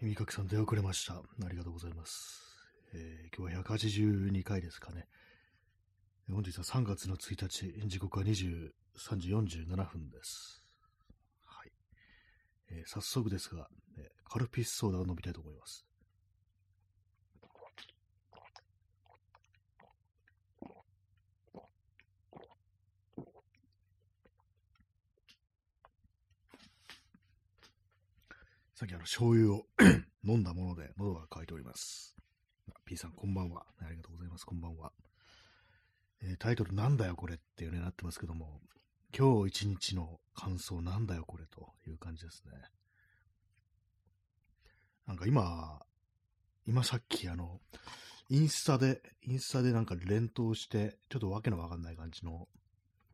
耳かきさん出遅れました。ありがとうございます。えー今日は182回ですかね。本日は3月の1日、時刻は23時47分です。はい。えー早速ですが、えカルピスソーダを飲みたいと思います。さっきあの醤油を 飲んだもので喉が渇いております。P さんこんばんは。ありがとうございます。こんばんは。えータイトルなんだよこれっていうねなってますけども、今日一日の感想なんだよこれという感じですね。なんか今、今さっきあの、インスタで、インスタでなんか連投して、ちょっとわけのわかんない感じの、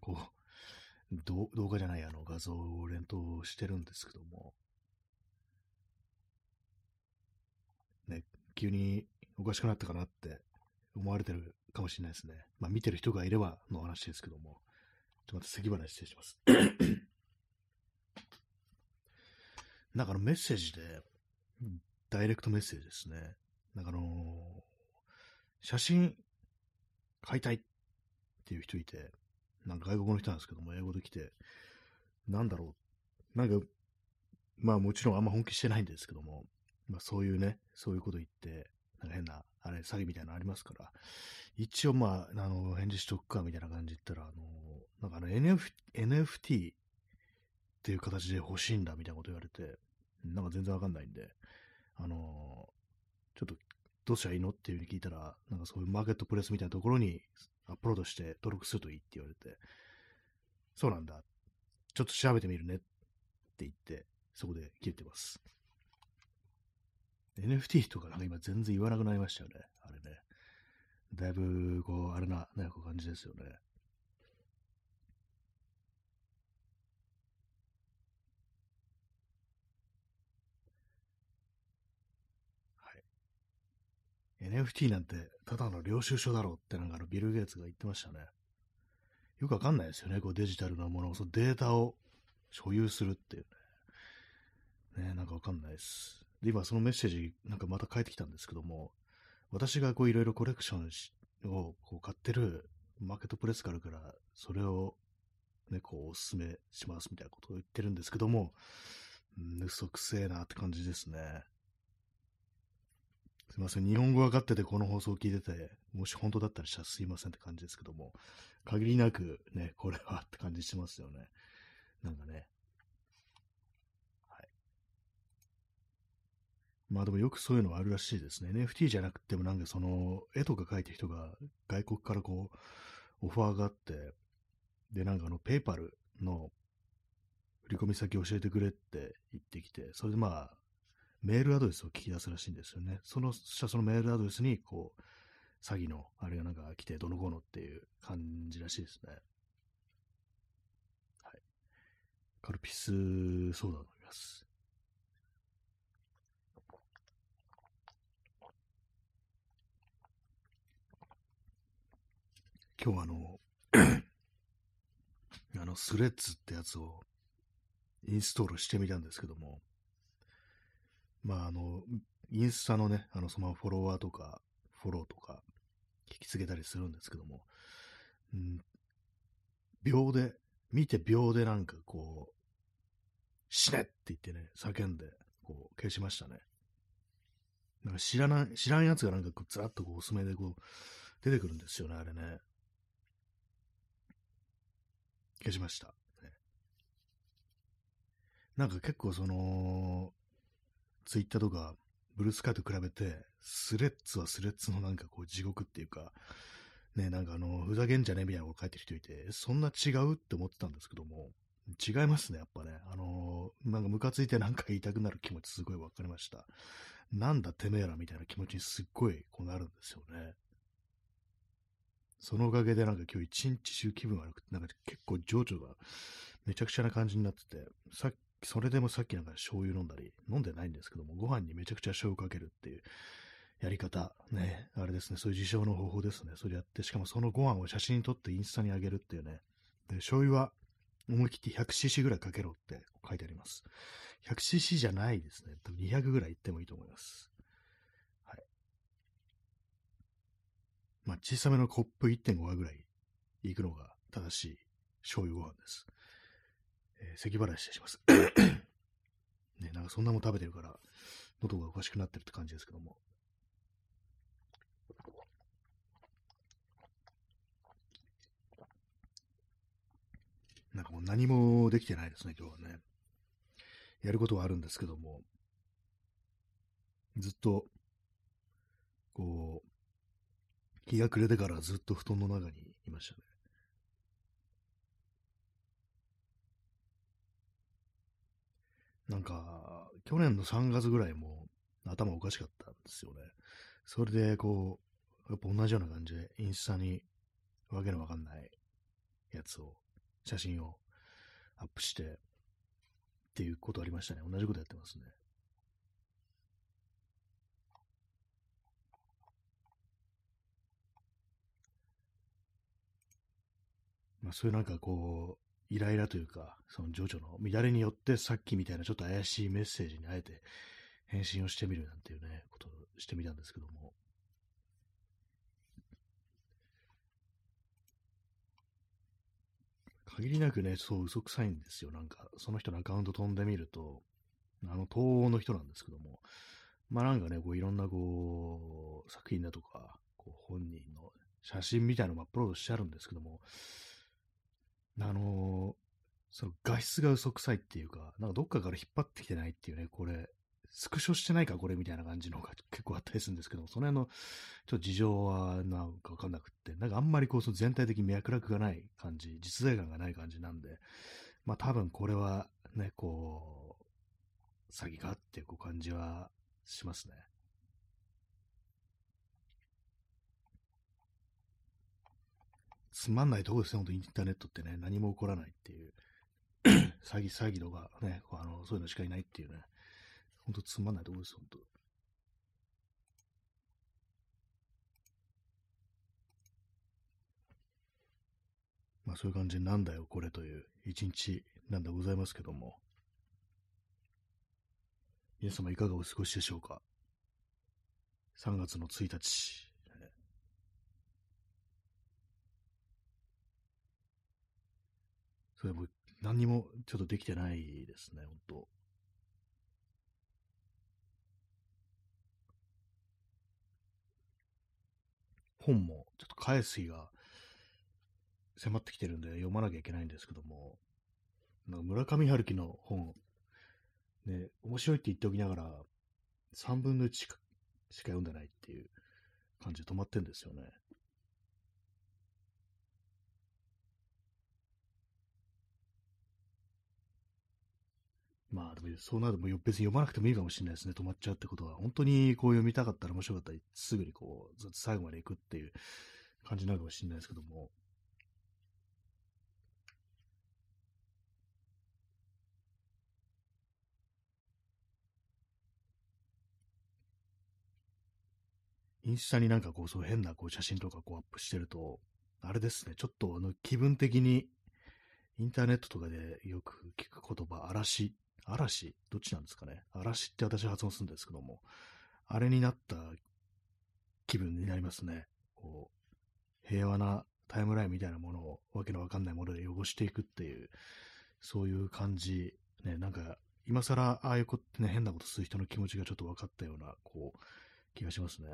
こう、動画じゃないあの画像を連投してるんですけども、ね、急におかしくなったかなって思われてるかもしれないですね。まあ見てる人がいればの話ですけども、ちょっと待って、咳払い失礼します。なんかあのメッセージで、ダイレクトメッセージですね。なんかあのー写真買いたいっていう人いて、なんか外国の人なんですけども、英語で来て、なんだろう。なんか、まあもちろんあんま本気してないんですけども、まあそういうね、そういうこと言って、なんか変な、あれ、詐欺みたいなのありますから、一応まあ、あの、返事しとくかみたいな感じで言ったら、あの、なんかあの NF NFT っていう形で欲しいんだみたいなこと言われて、なんか全然わかんないんで、あの、ちょっとどうしたらいいのっていうふうに聞いたら、なんかそういうマーケットプレスみたいなところにアップロードして登録するといいって言われて、そうなんだ。ちょっと調べてみるねって言って、そこで切れてます。NFT とかなんか今全然言わなくなりましたよね。あれね。だいぶ、こう、あれな、なんかこう感じですよね。はい。NFT なんて、ただの領収書だろうってなんかあのビル・ゲイツが言ってましたね。よくわかんないですよね。こうデジタルなもの、そのデータを所有するっていうね。ねなんかわかんないです。で、今そのメッセージなんかまた返ってきたんですけども、私がこういろいろコレクションをこう買ってるマーケットプレスがあるから、それをね、こうおすすめしますみたいなことを言ってるんですけども、うん、嘘くせえなって感じですね。すいません。日本語分かっててこの放送を聞いてて、もし本当だったらしたらすいませんって感じですけども、限りなくね、これはって感じしますよね。なんかね。はい。まあでもよくそういうのはあるらしいですね。NFT じゃなくてもなんかその絵とか描いてる人が外国からこう、オファーがあって、で、なんかあの、ペイパルの振込先教えてくれって言ってきて、それでまあ、メールアドレスを聞き出すらしいんですよね。その、そしたそのメールアドレスに、こう、詐欺のあれがなんか来て、どのこうのっていう感じらしいですね。はい。カルピスソーダ飲みます。今日あの、あの、スレッズってやつをインストールしてみたんですけども、まあ、あの、インスタのね、あの、そのフォロワーとか、フォローとか、引き継げたりするんですけども、うん秒で、見て秒でなんかこう、死ねって言ってね、叫んで、こう、消しましたね。なんか知らない、知らんやつがなんかこうずらっとこう、おすすめでこう、出てくるんですよね、あれね。消しました。なんか結構その、ツイッターとか、ブルースカイと比べて、スレッズはスレッズのなんかこう地獄っていうか、ね、なんかあの、ふざけんじゃねえみたいなこと書いてる人いて、そんな違うって思ってたんですけども、違いますね、やっぱね。あのーなんかムカついてなんか言いたくなる気持ちすごいわかりました。なんだてめえらみたいな気持ちにすっごいこうなるんですよね。そのおかげでなんか今日一日中気分悪くて、なんか結構情緒がめちゃくちゃな感じになってて、さっき、それでもさっきなんか醤油飲んだり、飲んでないんですけども、ご飯にめちゃくちゃ醤油かけるっていうやり方、ね、あれですね、そういう自称の方法ですね。それやって、しかもそのご飯を写真に撮ってインスタに上げるっていうね。で、醤油は思い切って 100cc ぐらいかけろって書いてあります。100cc じゃないですね。多分200ぐらいいってもいいと思います。はい。まあ、小さめのコップ1.5話ぐらいいくのが正しい醤油ご飯です。えー、咳払いしてします。ね、なんかそんなもん食べてるから、喉がおかしくなってるって感じですけども。なんかもう何もできてないですね、今日はね。やることはあるんですけども、ずっと、こう、日が暮れてからずっと布団の中にいましたね。なんか、去年の3月ぐらいも頭おかしかったんですよね。それで、こう、やっぱ同じような感じで、インスタにわけのわかんないやつを、写真をアップして、っていうことありましたね。同じことやってますね。まあ、そういうなんかこう、イライラというか、その情緒の乱れによってさっきみたいなちょっと怪しいメッセージにあえて返信をしてみるなんていうね、ことをしてみたんですけども。限りなくね、そう嘘くさいんですよ。なんか、その人のアカウント飛んでみると、あの、東欧の人なんですけども、まあなんかね、こういろんなこう、作品だとか、こう本人の写真みたいなのもアップロードしてあるんですけども、あのー、その画質が嘘くさいっていうか、なんかどっかから引っ張ってきてないっていうね、これ、スクショしてないかこれみたいな感じのが 結構あったりするんですけど、その辺のちょっと事情はなんかわかんなくって、なんかあんまりこうその全体的に脈絡がない感じ、実在感がない感じなんで、まあ多分これはね、こう、詐欺かっていう感じはしますね。つまんないとこですね、本当インターネットってね、何も起こらないっていう、詐欺、詐欺とかね、あの、そういうのしかいないっていうね、本当つまんないとこです、本当。まあそういう感じでなんだよ、これという一日なんでございますけども。皆様いかがお過ごしでしょうか ?3 月の1日、それも何にもちょっとできてないですね、本当本もちょっと返す日が迫ってきてるんで読まなきゃいけないんですけども、なんか村上春樹の本、ね、面白いって言っておきながら、3分の1しか読んでないっていう感じで止まってるんですよね。まあ、でもそうなると別に読まなくてもいいかもしれないですね。止まっちゃうってことは。本当にこう読みたかったら面白かったらすぐにこう、ずっと最後まで行くっていう感じになるかもしれないですけども。インスタになんかこう、そう変なこう写真とかこうアップしてると、あれですね、ちょっとあの気分的にインターネットとかでよく聞く言葉、嵐嵐どっちなんですかね嵐って私発音するんですけども、あれになった気分になりますね。こう、平和なタイムラインみたいなものをわけのわかんないもので汚していくっていう、そういう感じ、ね、なんか、今更ああいうこと、ね、変なことする人の気持ちがちょっと分かったような、こう、気がしますね。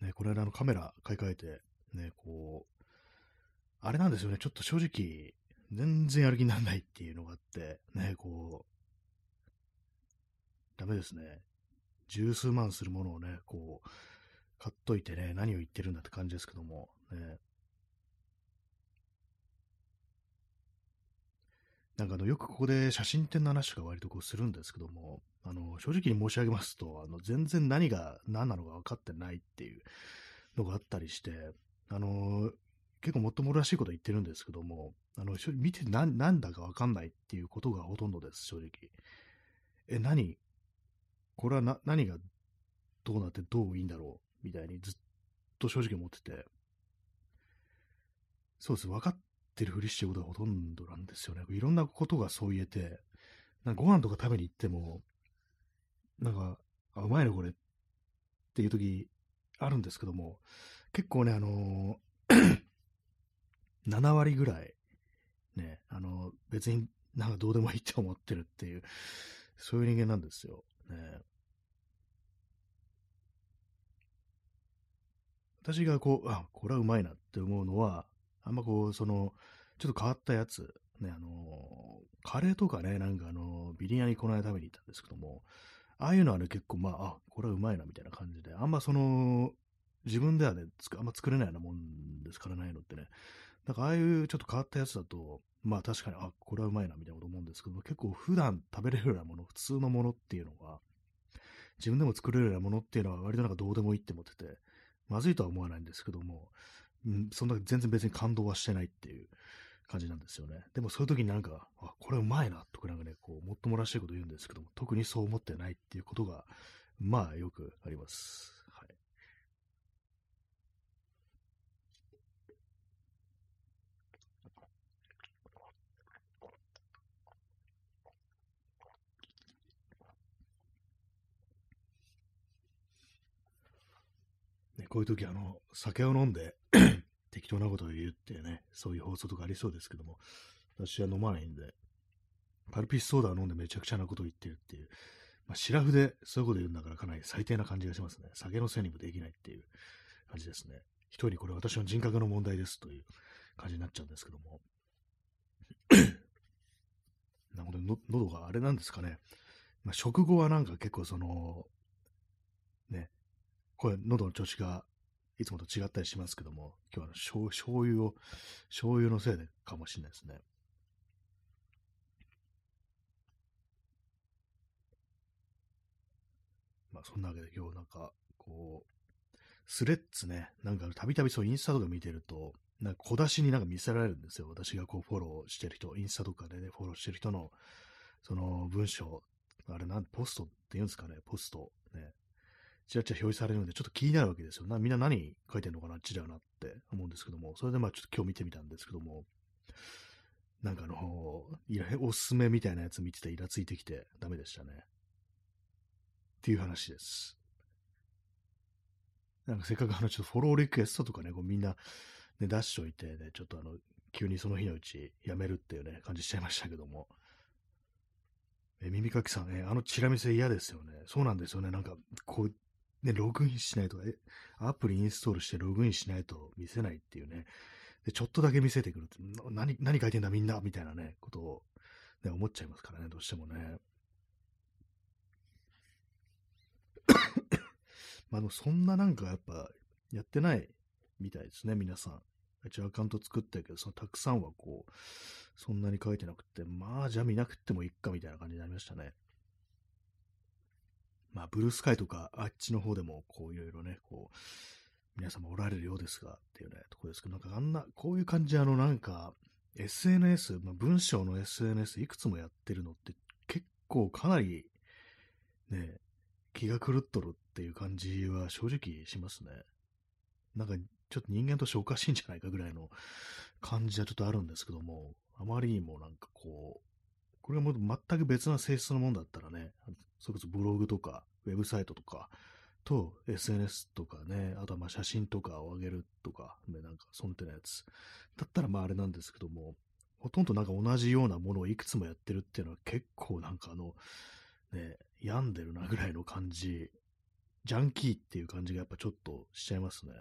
ね、この間のカメラ買い替えて、ね、こう、あれなんですよね、ちょっと正直、全然やる気にならないっていうのがあって、ね、こう、ダメですね。十数万するものをね、こう、買っといてね、何を言ってるんだって感じですけども、ね。なんかあの、よくここで写真展の話とか割とこうするんですけども、あの、正直に申し上げますと、あの、全然何が何なのか分かってないっていうのがあったりして、あの、結構もっともらしいこと言ってるんですけども、あの、見て何なんだかわかんないっていうことがほとんどです、正直。え、何？これはな、何がどうなってどういいんだろう？みたいにずっと正直思ってて。そうです、分かってるふりしてることがほとんどなんですよね。いろんなことがそう言えて、なんかご飯とか食べに行っても、なんか、あ、うまいね、これっていう時あるんですけども、結構ね、あのー、7割ぐらい、ね、あの、別になんかどうでもいいって思ってるっていう、そういう人間なんですよ。ね。私がこう、あ、これはうまいなって思うのは、あんまこう、その、ちょっと変わったやつ、ね、あの、カレーとかね、なんかあの、ビリヤニこの間食べに行ったんですけども、ああいうのはね、結構まあ、あ、これはうまいなみたいな感じで、あんまその、自分ではね、あんま作れないようなもんですからないのってね。だかああいうちょっと変わったやつだと、まあ確かに、あ、これはうまいなみたいなこと思うんですけど、結構普段食べれるようなもの、普通のものっていうのが、自分でも作れるようなものっていうのは割となんかどうでもいいって思ってて、まずいとは思わないんですけども、うん、そんな全然別に感動はしてないっていう感じなんですよね。でもそういう時になんか、あ、これうまいなとかなんかね、こう、もっともらしいこと言うんですけども、特にそう思ってないっていうことが、まあよくあります。こういう時あの、酒を飲んで 適当なことを言うっていうね、そういう放送とかありそうですけども、私は飲まないんで、パルピスソーダを飲んでめちゃくちゃなことを言ってるっていう、まあ、シラフでそういうこと言うんだからかなり最低な感じがしますね。酒のせいにもできないっていう感じですね。一人にこれ私の人格の問題ですという感じになっちゃうんですけども。なるほど、喉があれなんですかね。まあ、食後はなんか結構その、ね、声、喉の調子がいつもと違ったりしますけども、今日は醤醤油を、醤油のせいでかもしれないですね。まあそんなわけで今日なんか、こう、スレッズね、なんかたびたびそうインスタとか見てると、なんか小出しになんか見せられるんですよ。私がこうフォローしてる人、インスタとかでね、フォローしてる人の、その文章、あれなん、ポストって言うんですかね、ポスト、ね、ちらちら表示されるので、ちょっと気になるわけですよ。なみんな何書いてんのかな、ちらなって思うんですけども、それでまあちょっと今日見てみたんですけども、なんかあの、いらおすすめみたいなやつ見ててイラついてきてダメでしたね。っていう話です。なんかせっかくあの、ちょっとフォローリクエストとかね、こうみんな、ね、出しといて、ね、ちょっとあの、急にその日のうちやめるっていうね、感じしちゃいましたけども。え、耳かきさんね、あのチラ見せ嫌ですよね。そうなんですよね。なんか、こう、ね、ログインしないと、え、アプリインストールしてログインしないと見せないっていうね。で、ちょっとだけ見せてくるって、何、何書いてんだみんなみたいなね、ことを、ね、思っちゃいますからね、どうしてもね。まあ、でもそんななんかやっぱ、やってないみたいですね、皆さん。一応アカウント作ったけど、そのたくさんはこう、そんなに書いてなくて、まあ、じゃあ見なくてもいいかみたいな感じになりましたね。まあ、ブルースカイとか、あっちの方でも、こう、いろいろね、こう、皆様おられるようですが、っていうね、とこですけど、なんかあんな、こういう感じ、あの、なんか、SNS、まあ、文章の SNS いくつもやってるのって結構かなり、ね、気が狂っとるっていう感じは正直しますね。なんか、ちょっと人間としておかしいんじゃないかぐらいの感じはちょっとあるんですけども、あまりにもなんかこう、これがもう全く別な性質のものだったらね、それこそブログとか、ウェブサイトとか、と SNS とかね、あとはまあ写真とかを上げるとか、ね、なんかそんなやつ。だったらまああれなんですけども、ほとんどなんか同じようなものをいくつもやってるっていうのは結構なんかあの、ね、病んでるなぐらいの感じ、ジャンキーっていう感じがやっぱちょっとしちゃいますね。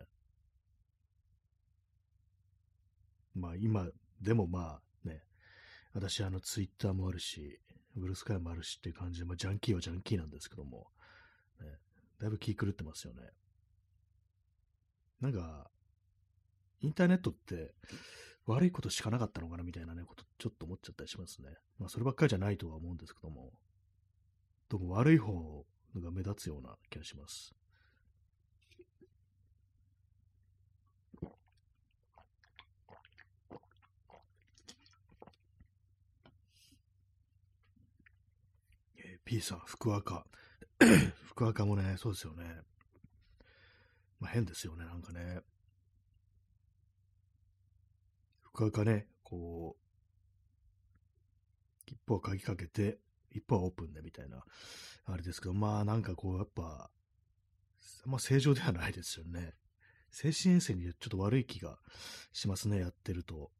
まあ今、でもまあ、私あのツイッターもあるし、ブルースカイもあるしっていう感じで、まあ、ジャンキーはジャンキーなんですけども、ね、だいぶ気狂ってますよね。なんか、インターネットって悪いことしかなかったのかなみたいなね、ことちょっと思っちゃったりしますね。まあ、そればっかりじゃないとは思うんですけども、どうも悪い方が目立つような気がします。P さん、福岡。福岡もね、そうですよね。まあ、変ですよね、なんかね。側かね、こう、一方は鍵かけて、一方はオープンでみたいな、あれですけど、まあなんかこう、やっぱ、まあ正常ではないですよね。精神衛生にちょっと悪い気がしますね、やってると。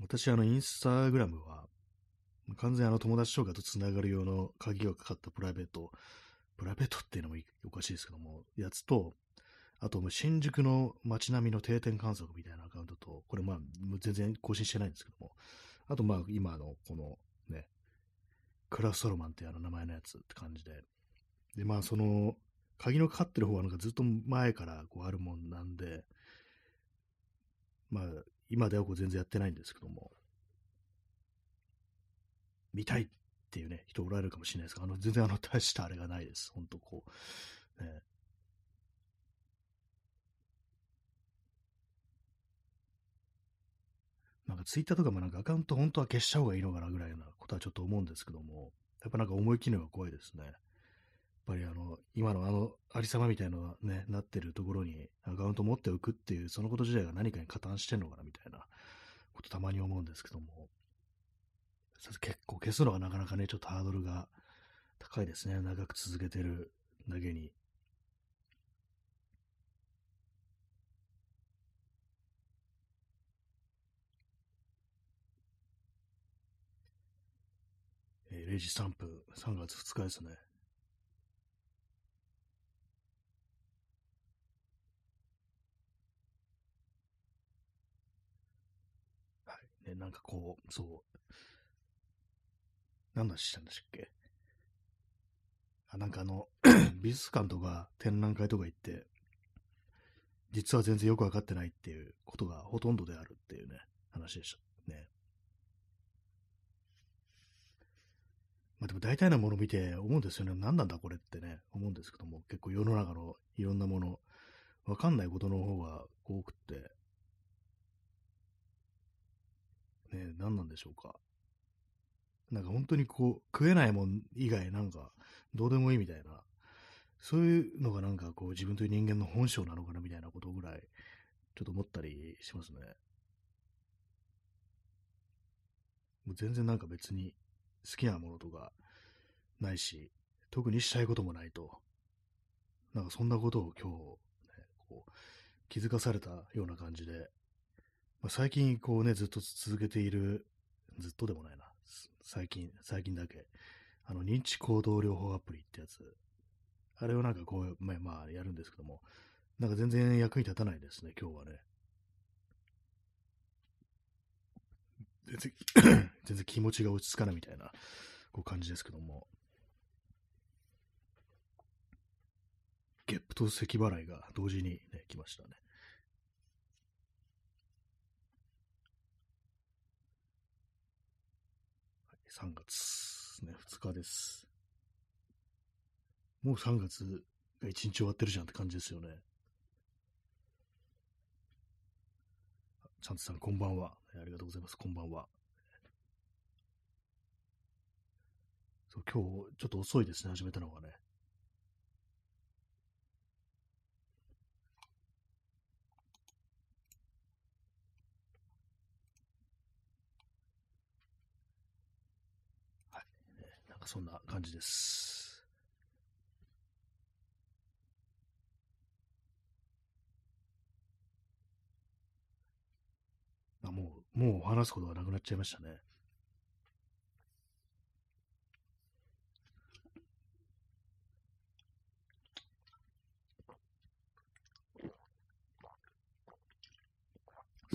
私、あの、インスタグラムは、完全あの友達とかと繋がる用の鍵がかかったプライベート、プライベートっていうのもおかしいですけども、やつと、あと、新宿の街並みの定点観測みたいなアカウントと、これまあ、全然更新してないんですけども、あとまあ、今のこのね、クラストロマンっていうあの名前のやつって感じで、で、まあ、その、鍵のかかってる方はなんかずっと前からこうあるもんなんで、まあ、今ではこう全然やってないんですけども、見たいっていうね、人おられるかもしれないですが、あの、全然あの、大したあれがないです。ほんとこう、ね。なんかツイッターとかもなんかアカウント本当は消しちゃう方がいいのかなぐらいなことはちょっと思うんですけども、やっぱなんか思い切るのが怖いですね。やっぱりあの、今のあの、ありさまみたいなね、なってるところにアカウント持っておくっていう、そのこと自体が何かに加担してんのかなみたいなことたまに思うんですけども、結構消すのがなかなかね、ちょっとハードルが高いですね。長く続けてるだけに。えー、0時3分、3月2日ですね。はい。ね、なんかこう、そう、何の話したんでしたっけ？あ、なんかあの、美術館とか展覧会とか行って、実は全然よくわかってないっていうことがほとんどであるっていうね、話でしたね。まあでも大体のもの見て思うんですよね。何なんだこれってね、思うんですけども、結構世の中のいろんなもの、わかんないことの方が多くって、ね、何なんでしょうか。なんか本当にこう、食えないもん以外なんか、どうでもいいみたいな、そういうのがなんかこう、自分という人間の本性なのかなみたいなことぐらい、ちょっと思ったりしますね。もう全然なんか別に好きなものとかないし、特にしたいこともないと。なんかそんなことを今日、ね、こう気づかされたような感じで、まあ、最近こうね、ずっと続けている、ずっとでもないな。最近、最近だけ、あの、認知行動療法アプリってやつ、あれをなんかこう、まあ、まあ、やるんですけども、なんか全然役に立たないですね、今日はね。全然、全然気持ちが落ち着かないみたいな、こう感じですけども。ゲップと咳払いが同時にね、来ましたね。3月ね、2日です。もう3月が1日終わってるじゃんって感じですよね。ちゃんとさん、こんばんは。ありがとうございます。こんばんは。そう今日、ちょっと遅いですね、始めたのがね。そんな感じです。あもう、もう話すことがなくなっちゃいましたね。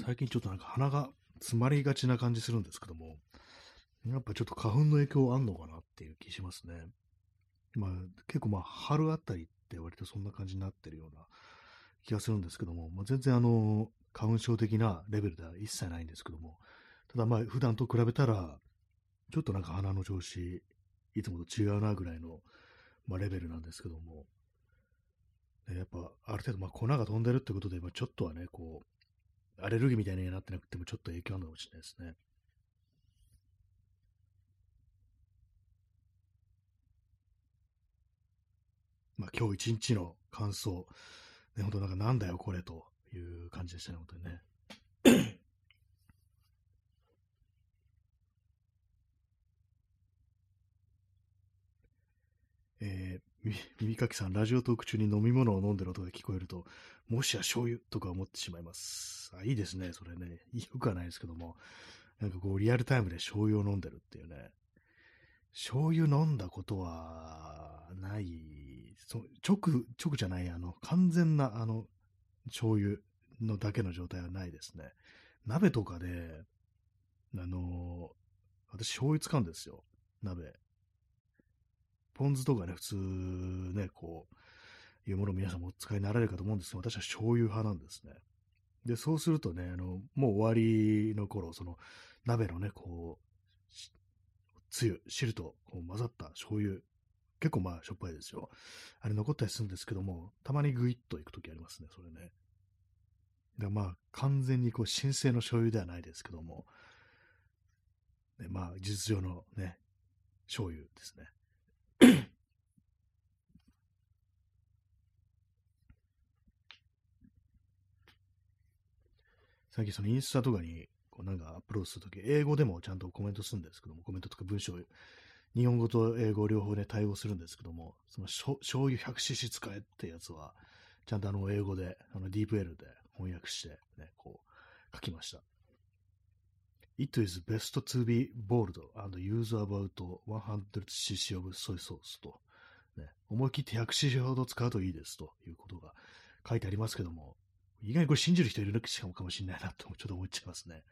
最近ちょっとなんか鼻が詰まりがちな感じするんですけども、やっぱちょっと花粉の影響あんのかなっていう気しますね。まあ、結構まあ、春あたりって割とそんな感じになってるような気がするんですけども、まあ、全然あの、花粉症的なレベルでは一切ないんですけども、ただまあ、普段と比べたら、ちょっとなんか鼻の調子、いつもと違うなぐらいの、まあ、レベルなんですけども、やっぱ、ある程度、まあ、粉が飛んでるってことで、まあ、ちょっとはね、こう、アレルギーみたいになってなくても、ちょっと影響あるのかもしれないですね。まあ、今日一日の感想、ね、本当なんかなんだよこれという感じでしたね、本当にね。えー、耳かきさん、ラジオトーク中に飲み物を飲んでる音が聞こえると、もしや醤油とか思ってしまいます。あ、いいですね、それね。よくはないですけども、なんかこう、リアルタイムで醤油を飲んでるっていうね。醤油飲んだことはない、そ直、直じゃない、あの、完全な、あの、醤油のだけの状態はないですね。鍋とかで、あの私醤油使うんですよ。鍋。ポン酢とかね、普通ね、こう、いうもの皆さんもお使いになられるかと思うんですけど、私は醤油派なんですね。で、そうするとね、あの、もう終わりの頃、その、鍋のね、こう、つゆ、汁と混ざった醤油、結構まあしょっぱいですよ。あれ残ったりするんですけども、たまにグイッといくときありますね、それね。でまあ、完全にこう神聖の醤油ではないですけども、ね、まあ、事実上のね、醤油ですね。最近そのインスタとかにこうなんかアップロードするとき、英語でもちゃんとコメントするんですけども、コメントとか文章、日本語と英語両方で対応するんですけども、その醤油 100cc 使えってやつは、ちゃんとあの英語で、あの DeepL で翻訳して、ね、こう書きました。It is best to be bold and use about 100cc of soy sauce と、ね、思い切って 100cc ほど使うといいですということが書いてありますけども、意外にこれ信じる人いるのかもしれないなとちょっと思っちゃいますね。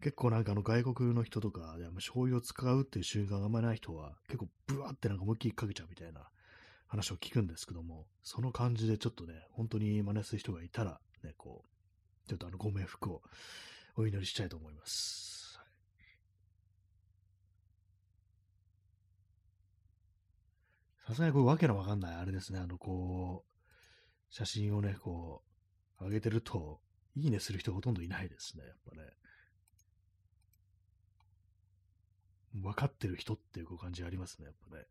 結構なんかあの外国の人とか醤油を使うっていう習慣があんまりない人は結構ブワーってなんか思いっきりかけちゃうみたいな話を聞くんですけども、その感じでちょっとね、本当に真似する人がいたらね、こう、ちょっとあのご冥福をお祈りしたいと思います。さすがにこうわけのわかんないあれですね、あのこう、写真をね、こう、上げてると、いいねする人ほとんどいないですね、やっぱね。分かってる人っていう感じありますね、やっぱね。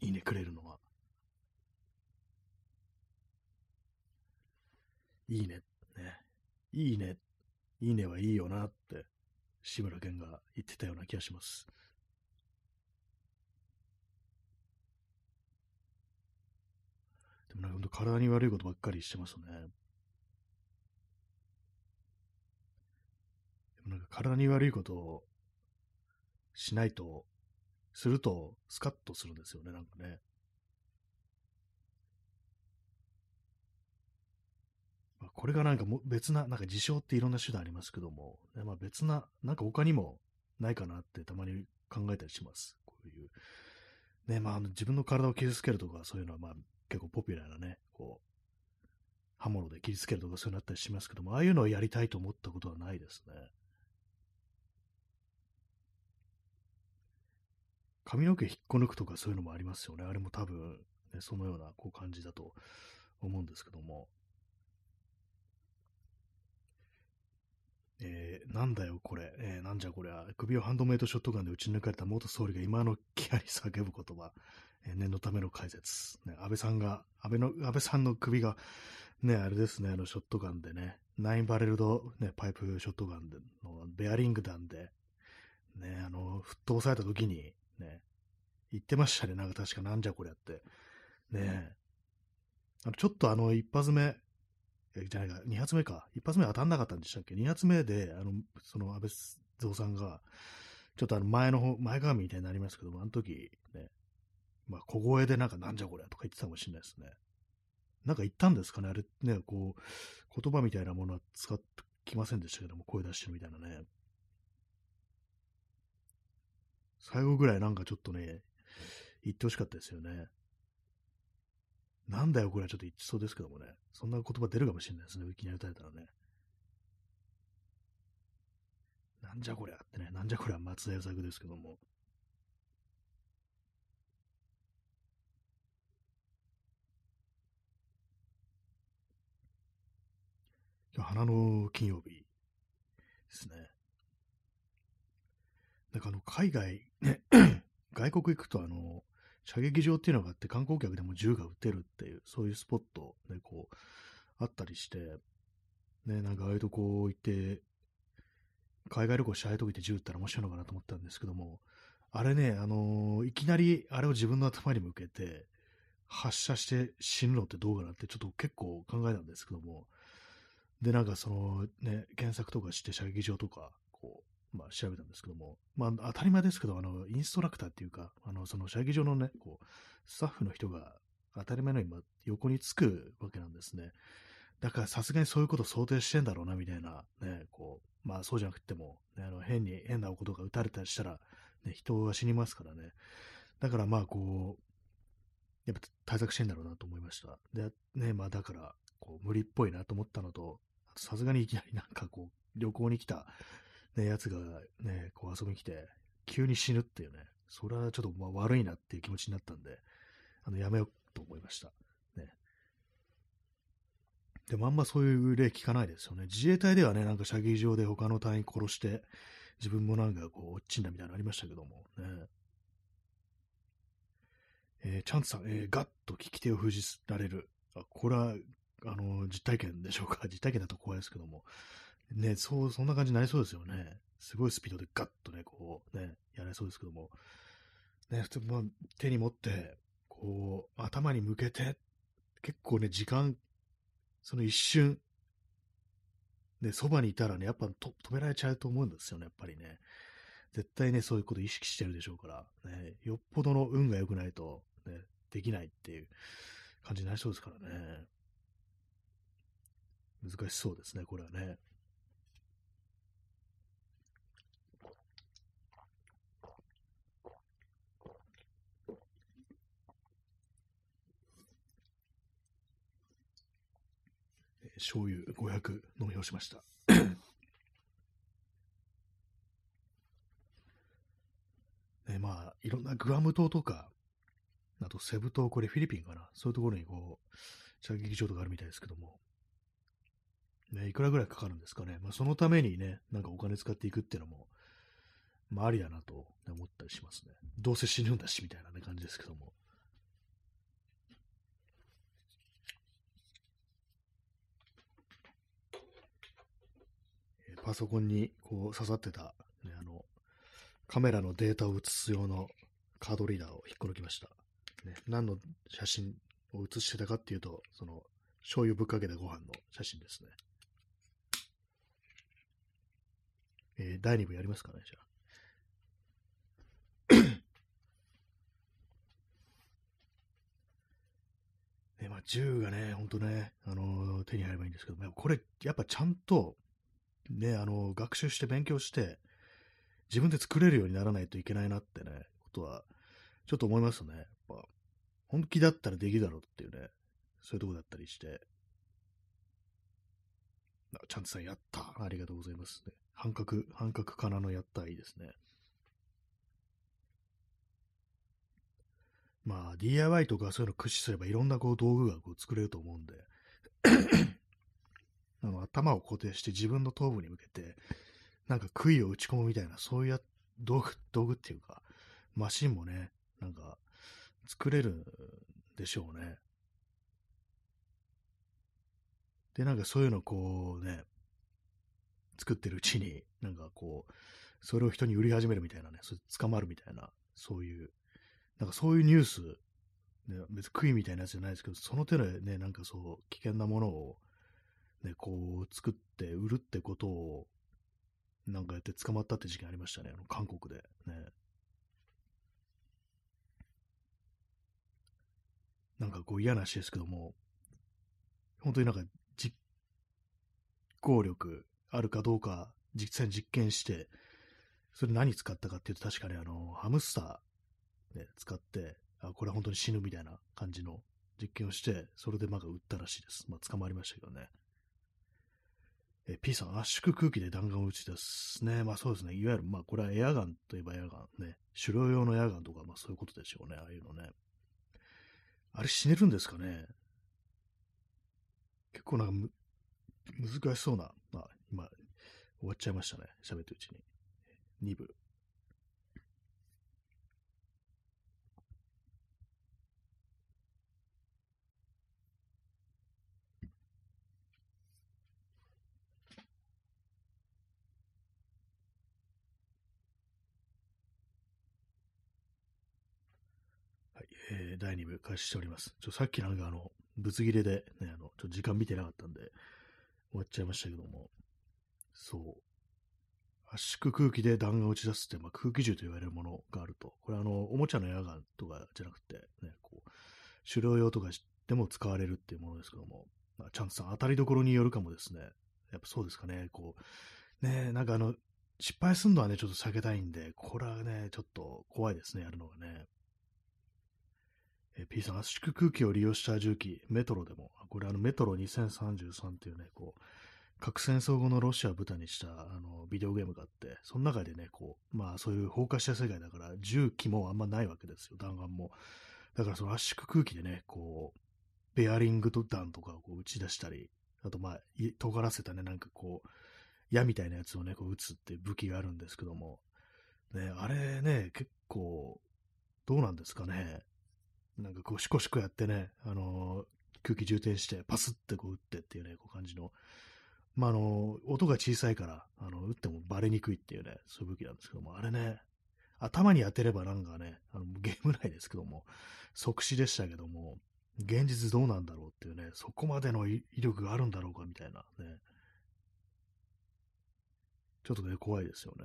いいねくれるのは。いいね、ね。いいね、いいねはいいよなって、志村けんが言ってたような気がします。でもなんか本当体に悪いことばっかりしてますね。でもなんか体に悪いことをしないと、するとスカッとするんですよね、なんかね。ま、これがなんかも別な、なんか事象っていろんな手段ありますけども、ね、まあ、別な、なんか他にもないかなってたまに考えたりします。こういう。ね、まあ、あの自分の体を傷つけるとか、そういうのは、まあ、結構ポピュラーなね、こう、刃物で切りつけるとかそういうのあったりしますけども、ああいうのをやりたいと思ったことはないですね。髪の毛引っこ抜くとかそういうのもありますよね。あれも多分、ね、そのようなこう感じだと思うんですけども。えー、なんだよこれ、えー、なんじゃこれは、首をハンドメイドショットガンで撃ち抜かれた元総理が今の気合に叫ぶ言葉、えー、念のための解説。ね、安倍さんが、安倍の、安倍さんの首が、ね、あれですね、あのショットガンでね、9バレルド、ね、パイプショットガンでのベアリング弾で、ね、あの、沸騰された時に、ね、言ってましたね、なんか確かなんじゃこりゃって。ねあのちょっとあの、一発目、じゃないか、二発目か。一発目当たんなかったんでしたっけ？二発目で、あの、その安倍蔵さんが、ちょっとあの前の方、前髪みたいになりますけども、あの時、ね、まあ、小声でなんかなんじゃこりゃとか言ってたかもしれないですね。なんか言ったんですかね？あれね、こう、言葉みたいなものは使ってきませんでしたけども、声出してるみたいなね。最後ぐらいなんかちょっとね、言ってほしかったですよね。なんだよ、これはちょっと言ってそうですけどもね。そんな言葉出るかもしれないですね。いきなり歌えたらね。なんじゃこりゃってね。なんじゃこりゃ松田優作ですけども。今日、花の金曜日ですね。なんかあの、海外、ね、外国行くとあの、射撃場っていうのがあって、観光客でも銃が撃てるっていう、そういうスポットね、こう、あったりして、ね、なんかああいうとこ行って、海外旅行してああいとこ行って銃撃ったら面白いのかなと思ったんですけども、あれね、あのーいきなりあれを自分の頭に向けて発射して死ぬのってどうかなってちょっと結構考えたんですけども、で、なんかそのね、検索とかして射撃場とか、こう、まあ調べたんですけども、まあ当たり前ですけど、あの、インストラクターっていうか、あの、その射撃場のね、こう、スタッフの人が当たり前のように横につくわけなんですね。だからさすがにそういうことを想定してんだろうな、みたいな、ね、こう、まあそうじゃなくても、ね、あの変に変なことが撃たれたりしたら、ね、人は死にますからね。だからまあこう、やっぱ対策してんだろうなと思いました。で、ね、まあだから、こう無理っぽいなと思ったの、とさすがにいきなりなんかこう、旅行に来た、ね、やつがね、こう遊びに来て、急に死ぬっていうね、それはちょっとまあ悪いなっていう気持ちになったんで、あの、やめようと思いました。ね。でもあんまそういう例聞かないですよね。自衛隊ではね、なんか射撃場で他の隊員殺して、自分もなんかこう、落ちんだみたいなのありましたけども、ね。えーチャンツさん、えーガッと聞き手を封じられる。あこれは、あの、実体験でしょうか。実体験だと怖いですけども。ね、そう、そんな感じになりそうですよね。すごいスピードでガッとね、こう、ね、やれそうですけども。ね、普通まあ、手に持って、こう、頭に向けて、結構ね、時間、その一瞬、ね、そばにいたらね、やっぱと止められちゃうと思うんですよね、やっぱりね。絶対ね、そういうこと意識してるでしょうから、ね、よっぽどの運が良くないと、ね、できないっていう感じになりそうですからね。難しそうですね、これはね。醤油500飲み干しました。ね、まあ、いろんなグアム島とか、あとセブ島、これフィリピンかな。そういうところにこう、射撃場とかあるみたいですけども。ね、いくらぐらいかかるんですかね。まあ、そのためにね、なんかお金使っていくっていうのも、まあ、ありだなと思ったりしますね。どうせ死ぬんだし、みたいな、ね、感じですけども。パソコンにこう刺さってた、ね、あの、カメラのデータを写す用のカードリーダーを引っこ抜きました。ね、何の写真を写してたかっていうと、その、醤油ぶっかけたご飯の写真ですね。えー第2部やりますかね、じゃあ。ね、まあ、銃がね、ほんとね、あのー手に入ればいいんですけど、これ、やっぱちゃんと、ね、あの学習して勉強して、自分で作れるようにならないといけないなってね、ことは、ちょっと思いますね。やっぱ、本気だったらできるだろうっていうね、そういうとこだったりして。あちゃんとさん、やった。ありがとうございます、ね。半角、半角かなのやった、いいですね。まあ、DIY とかそういうの駆使すればいろんなこう道具がこう作れると思うんで、あの頭を固定して自分の頭部に向けて、なんか杭を打ち込むみたいな、そういう道具、道具っていうか、マシンもね、なんか作れるんでしょうね。で、なんかそういうのこうね、作ってるうちに、なんかこう、それを人に売り始めるみたいなね、それ捕まるみたいな、そういう、なんかそういうニュース、ね、別に杭みたいなやつじゃないですけど、その手でね、なんかそう、危険なものを、ね、こう、作って売るってことを、なんかやって捕まったって事件ありましたね、あの韓国で。ね。なんかこう嫌な話ですけども、本当になんか実行力あるかどうか実際に実験して、それ何使ったかっていうと確かにあの、ハムスター、ね、使って、あ、これは本当に死ぬみたいな感じの実験をして、それでなんか撃ったらしいです。まあ捕まりましたけどね。え、P さん、圧縮空気で弾丸を打ち出す。ね。まあそうですね。いわゆる、まあこれはエアガンといえばエアガンね。狩猟用のエアガンとか、まあそういうことでしょうね。ああいうのね。あれ死ねるんですかね結構なんか難しそうな、まあ今終わっちゃいましたね。喋ってるうちに。2部。えー、第2部開始しております。ちょさっきなんかあの、ぶつ切れで、ね、あの、ちょ時間見てなかったんで、終わっちゃいましたけども、そう。圧縮空気で弾丸を打ち出すって、まあ、空気銃と言われるものがあると。これあの、おもちゃのエアガンとかじゃなくて、ね、こう、狩猟用とかでも使われるっていうものですけども、まあ、チャンスさん当たりどころによるかもですね。やっぱそうですかね、こう、ね、なんかあの、失敗するのはね、ちょっと避けたいんで、これはね、ちょっと怖いですね、やるのがね。え P さん、圧縮空気を利用した重機、メトロでも、これあのメトロ2033っていうね、こう、核戦争後のロシアを舞台にしたあのビデオゲームがあって、その中でね、こう、まあそういう放火した世界だから、銃器もあんまないわけですよ、弾丸も。だからその圧縮空気でね、こう、ベアリングと弾とかをこう打ち出したり、あとまあ、尖らせたね、なんかこう、矢みたいなやつをね、こう撃つって武器があるんですけども、ね、あれね、結構、どうなんですかね。なんかこう、シコシコやってね、あのー、空気充填して、パスってこう撃ってっていうね、こう感じの、まあ、あのー、音が小さいから、あの、撃ってもバレにくいっていうね、そういう武器なんですけども、あれね、頭に当てればなんかね、あのゲーム内ですけども、即死でしたけども、現実どうなんだろうっていうね、そこまでの威力があるんだろうかみたいなね、ちょっとね、怖いですよね。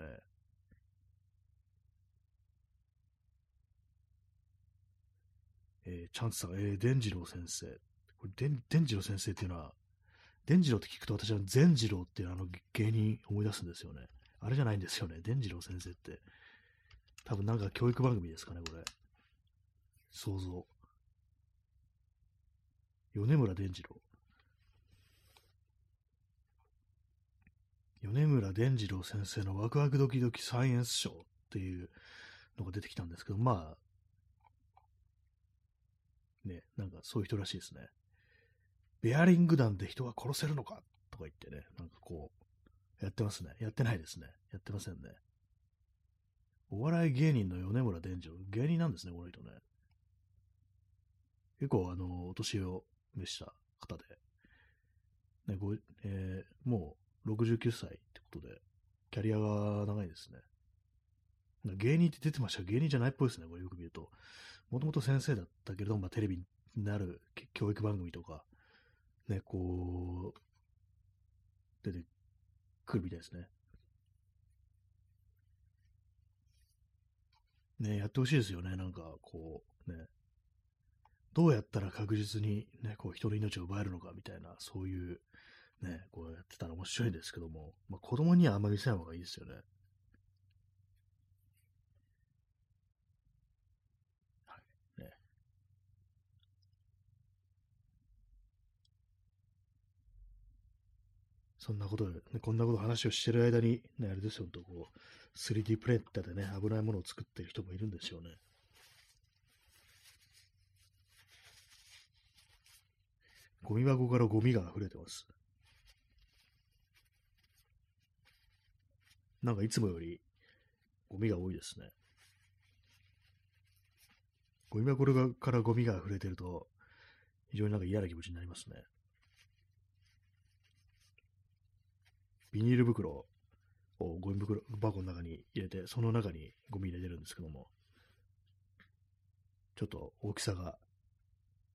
えー、チャンスさん、えー、伝次郎先生。これ、伝次郎先生っていうのは、伝次郎って聞くと私は善次郎っていうあの芸人思い出すんですよね。あれじゃないんですよね。伝次郎先生って。多分なんか教育番組ですかね、これ。想像。米村伝次郎。米村伝次郎先生のワクワクドキドキサイエンスショーっていうのが出てきたんですけど、まあ、ね、なんかそういう人らしいですね。ベアリング弾で人が殺せるのかとか言ってね、なんかこう、やってますね。やってないですね。やってませんね。お笑い芸人の米村伝次郎、芸人なんですね、この人ね。結構、あの、お年を召した方で、ねごえー、もう69歳ってことで、キャリアが長いですね。芸人って出てました芸人じゃないっぽいですね、これよく見ると。もともと先生だったけれども、まあ、テレビになる教育番組とか、ね、こう、出てくるみたいですね。ね、やってほしいですよね、なんか、こう、ね。どうやったら確実に、ね、こう、人の命を奪えるのかみたいな、そういう、ね、こうやってたら面白いんですけども、まあ、子供にはあんまり見せない方がいいですよね。そんなこと、ね、こんなこと話をしてる間に、ね、あれですよ、とこう、3D プレンターでね、危ないものを作ってる人もいるんですよね。ゴミ箱からゴミが溢れてます。なんかいつもよりゴミが多いですね。ゴミ箱からゴミが溢れてると、非常になんか嫌な気持ちになりますね。ビニール袋をゴミ袋箱の中に入れて、その中にゴミ入れてるんですけども、ちょっと大きさが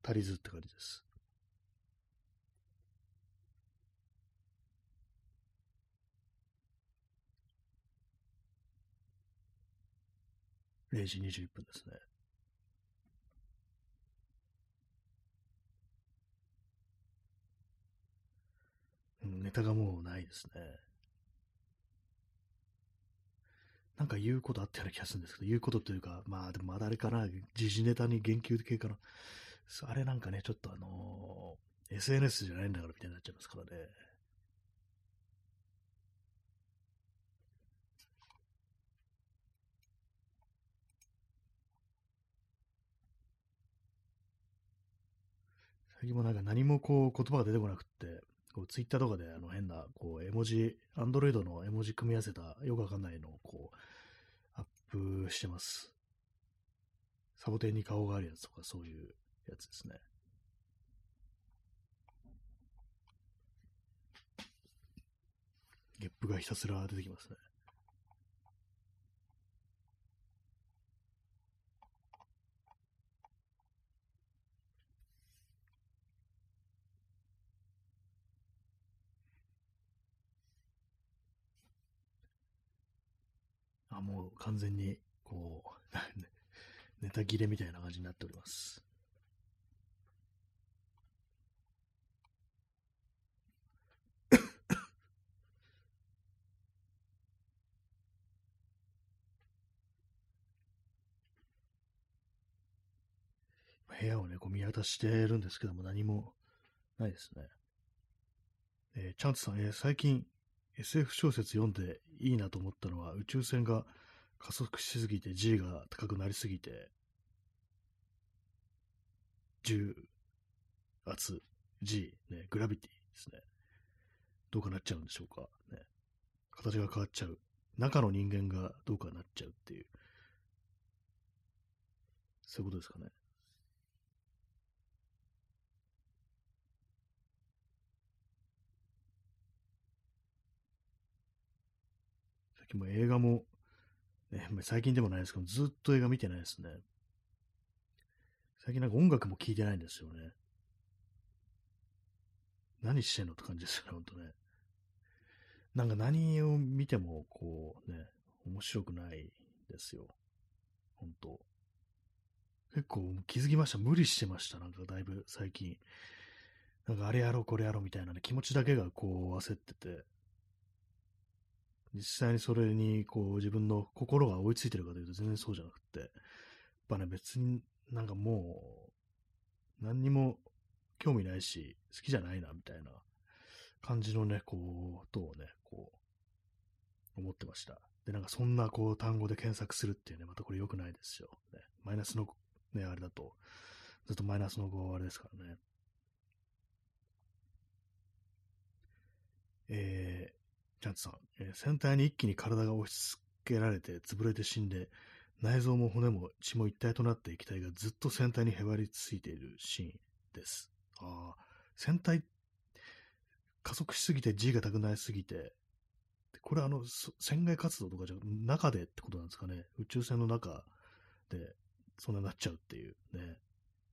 足りずって感じです。0時21分ですね。ネタがもうないですね。なんか言うことあったような気がするんですけど、言うことというか、まあでもまだあれかな、時事ネタに言及系かな。あれなんかね、ちょっとあのー、SNS じゃないんだからみたいになっちゃいますからね。最近もなんか何もこう言葉が出てこなくって、こうツイッターとかであの変なこう絵文字、アンドロイドの絵文字組み合わせたよくわかんないのをこうアップしてます。サボテンに顔があるやつとかそういうやつですね。ゲップがひたすら出てきますね。あ、もう完全に、こう、ネタ切れみたいな感じになっております。部屋をね、こう見渡してるんですけども、何もないですね。えー、チャンツさん、えー、最近 SF 小説読んでいいなと思ったのは、宇宙船が加速しすぎて G が高くなりすぎて、重圧 G、ね、グラビティですね。どうかなっちゃうんでしょうか。ね、形が変わっちゃう。中の人間がどうかなっちゃうっていう。そういうことですかね。も映画も、ね、最近でもないですけど、ずっと映画見てないですね。最近なんか音楽も聴いてないんですよね。何してんのって感じですよね、ほんとね。なんか何を見ても、こうね、面白くないですよ。ほんと。結構気づきました。無理してました。なんかだいぶ最近。なんかあれやろう、これやろうみたいなね、気持ちだけがこう焦ってて、実際にそれにこう自分の心が追いついてるかというと全然そうじゃなくて、やっぱね別になんかもう何にも興味ないし好きじゃないなみたいな感じのね、こう、とをね、こう、思ってました。で、なんかそんなこう単語で検索するっていうね、またこれ良くないですよ。ね、マイナスのね、あれだと、ずっとマイナスの語はあれですからね。えー、チャンツさん、えー、船体に一気に体が押し付けられて潰れて死んで、内臓も骨も血も一体となった液体がずっと船体にへばりついているシーンです。ああ、船体、加速しすぎて G が高くなりすぎて、これあの、船外活動とかじゃ中でってことなんですかね。宇宙船の中でそんなになっちゃうっていうね。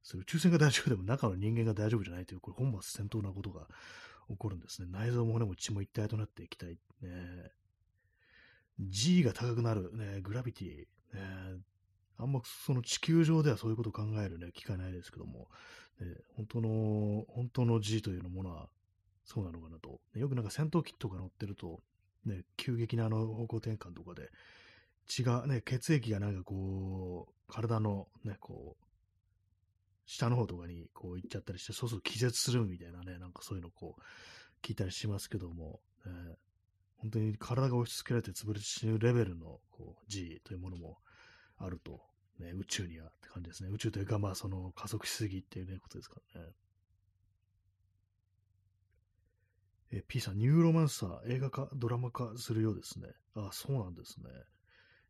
それ宇宙船が大丈夫でも中の人間が大丈夫じゃないという、これ本末転倒なことが起こるんですね。内臓も骨も血も一体となっていきたい。ね、G が高くなる、ね、グラビティ、ね、あんまその地球上ではそういうことを考える、ね、機会ないですけども、ね、本当の、本当の G というものはそうなのかなと。よくなんか戦闘機とか乗ってると、ね、急激なあの方向転換とかで、血がね、血液がなんかこう、体のね、こう、下の方とかにこう行っちゃったりして、そうすると気絶するみたいなね、なんかそういうのこう聞いたりしますけども、えー、本当に体が押し付けられて潰れて死ぬレベルのこう G というものもあると、ね、宇宙にはって感じですね。宇宙というか、まあその加速しすぎっていうね、ことですからね。え P さん、ニューロマンサー映画化、ドラマ化するようですね。あ、そうなんですね。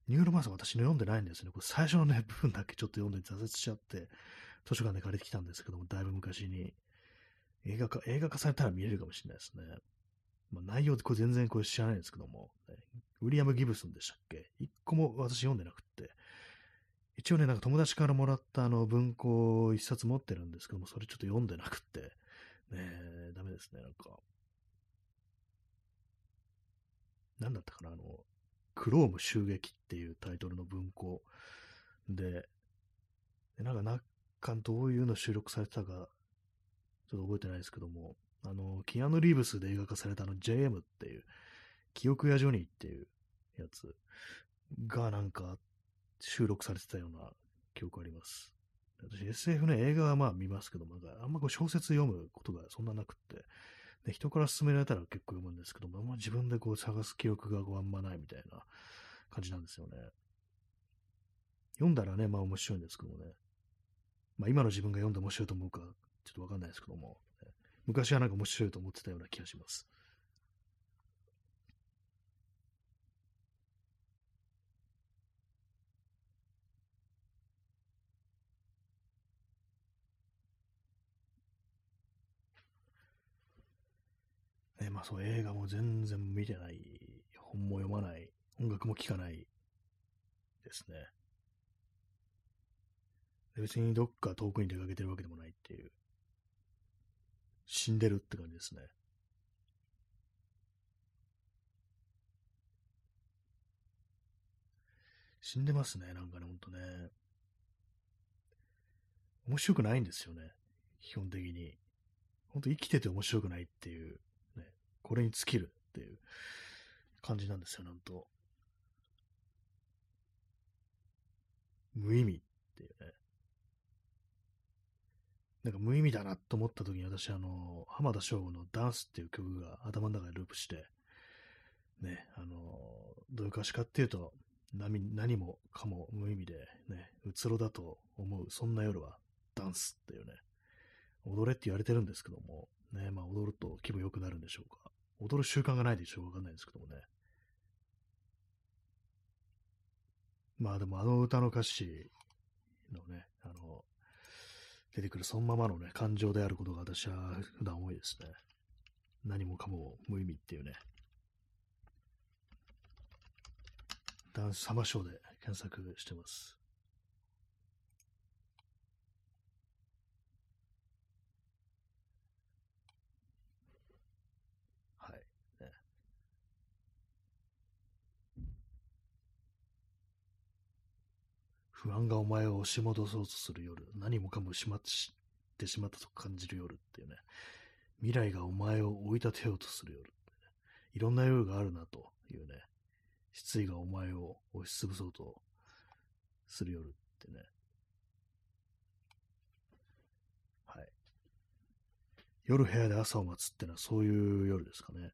ニューロマンサー私の読んでないんですね。これ最初のね、部分だけちょっと読んで挫折しちゃって、図書館で借りてきたんですけども、だいぶ昔に。映画化、映画化されたら見れるかもしれないですね。まあ、内容ってこれ全然これ知らないんですけども、ね、ウィリアム・ギブスンでしたっけ？一個も私読んでなくって。一応ね、なんか友達からもらったあの文庫一冊持ってるんですけども、それちょっと読んでなくって。ねえ、ダメですね、なんか。なんだったかな、あの、クローム襲撃っていうタイトルの文庫で、でなんかな巻どういうの収録されてたか、ちょっと覚えてないですけども、あの、キアヌ・リーブスで映画化されたあの JM っていう、記憶やジョニーっていうやつがなんか収録されてたような記憶あります。私 SF ね、映画はまあ見ますけども、あんまこう小説読むことがそんななくって、で人から勧められたら結構読むんですけども、あんま自分でこう探す記憶がこうあんまないみたいな感じなんですよね。読んだらね、まあ面白いんですけどもね。まあ、今の自分が読んで面白いと思うか、ちょっとわかんないですけども、昔はなんか面白いと思ってたような気がします。ね、まあそう映画も全然見てない、本も読まない、音楽も聴かないですね。別にどっか遠くに出かけてるわけでもないっていう。死んでるって感じですね。死んでますね、なんかね、ほんとね。面白くないんですよね、基本的に。ほんと生きてて面白くないっていう、ね、これに尽きるっていう感じなんですよ、なんと。無意味っていうね。なんか無意味だなと思った時に私、あの、浜田省吾のダンスっていう曲が頭の中でループして、ね、あの、どういう歌詞かっていうと、何何もかも無意味で、ね、うつろだと思う、そんな夜はダンスっていうね、踊れって言われてるんですけども、ね、まあ踊ると気分良くなるんでしょうか。踊る習慣がないでしょうわかんないんですけどもね。まあでもあの歌の歌詞のね、あの、出てくるそのままのね、感情であることが私は普段多いですね。何もかも無意味っていうね。ダンスサマショーで検索してます。不安がお前を押し戻そうとする夜、何もかもしまってしまったと感じる夜っていうね、未来がお前を追い立てようとする夜、ね、いろんな夜があるなというね、失意がお前を押しつぶそうとする夜ってね。はい。夜部屋で朝を待つってのはそういう夜ですかね。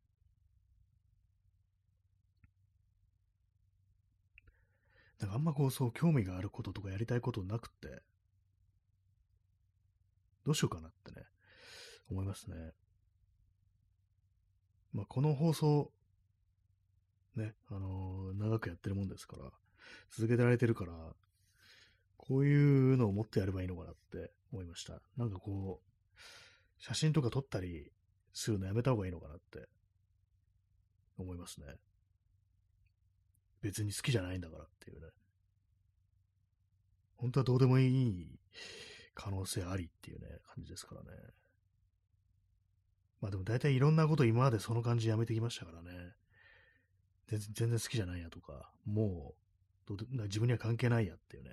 なんかあんまこう、そう、興味があることとかやりたいことなくて、どうしようかなってね、思いますね。まあ、この放送ね、あのー、長くやってるもんですから、続けてられてるから、こういうのを持ってやればいいのかなって思いました。なんかこう、写真とか撮ったりするのやめた方がいいのかなって思いますね。別に好きじゃないんだからっていうね。本当はどうでもいい可能性ありっていうね、感じですからね。まあでも大体いろんなこと今までその感じやめてきましたからね。全然好きじゃないやとか、もう自分には関係ないやっていうね、